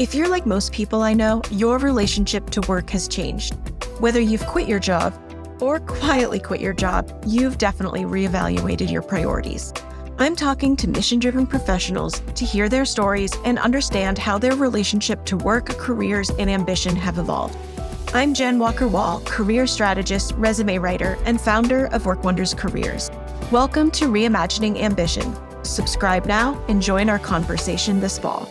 If you're like most people I know, your relationship to work has changed. Whether you've quit your job or quietly quit your job, you've definitely reevaluated your priorities. I'm talking to mission driven professionals to hear their stories and understand how their relationship to work, careers, and ambition have evolved. I'm Jenn Walker Wall, career strategist, resume writer, and founder of Work Wonders Careers. Welcome to Reimagining Ambition. Subscribe now and join our conversation this fall.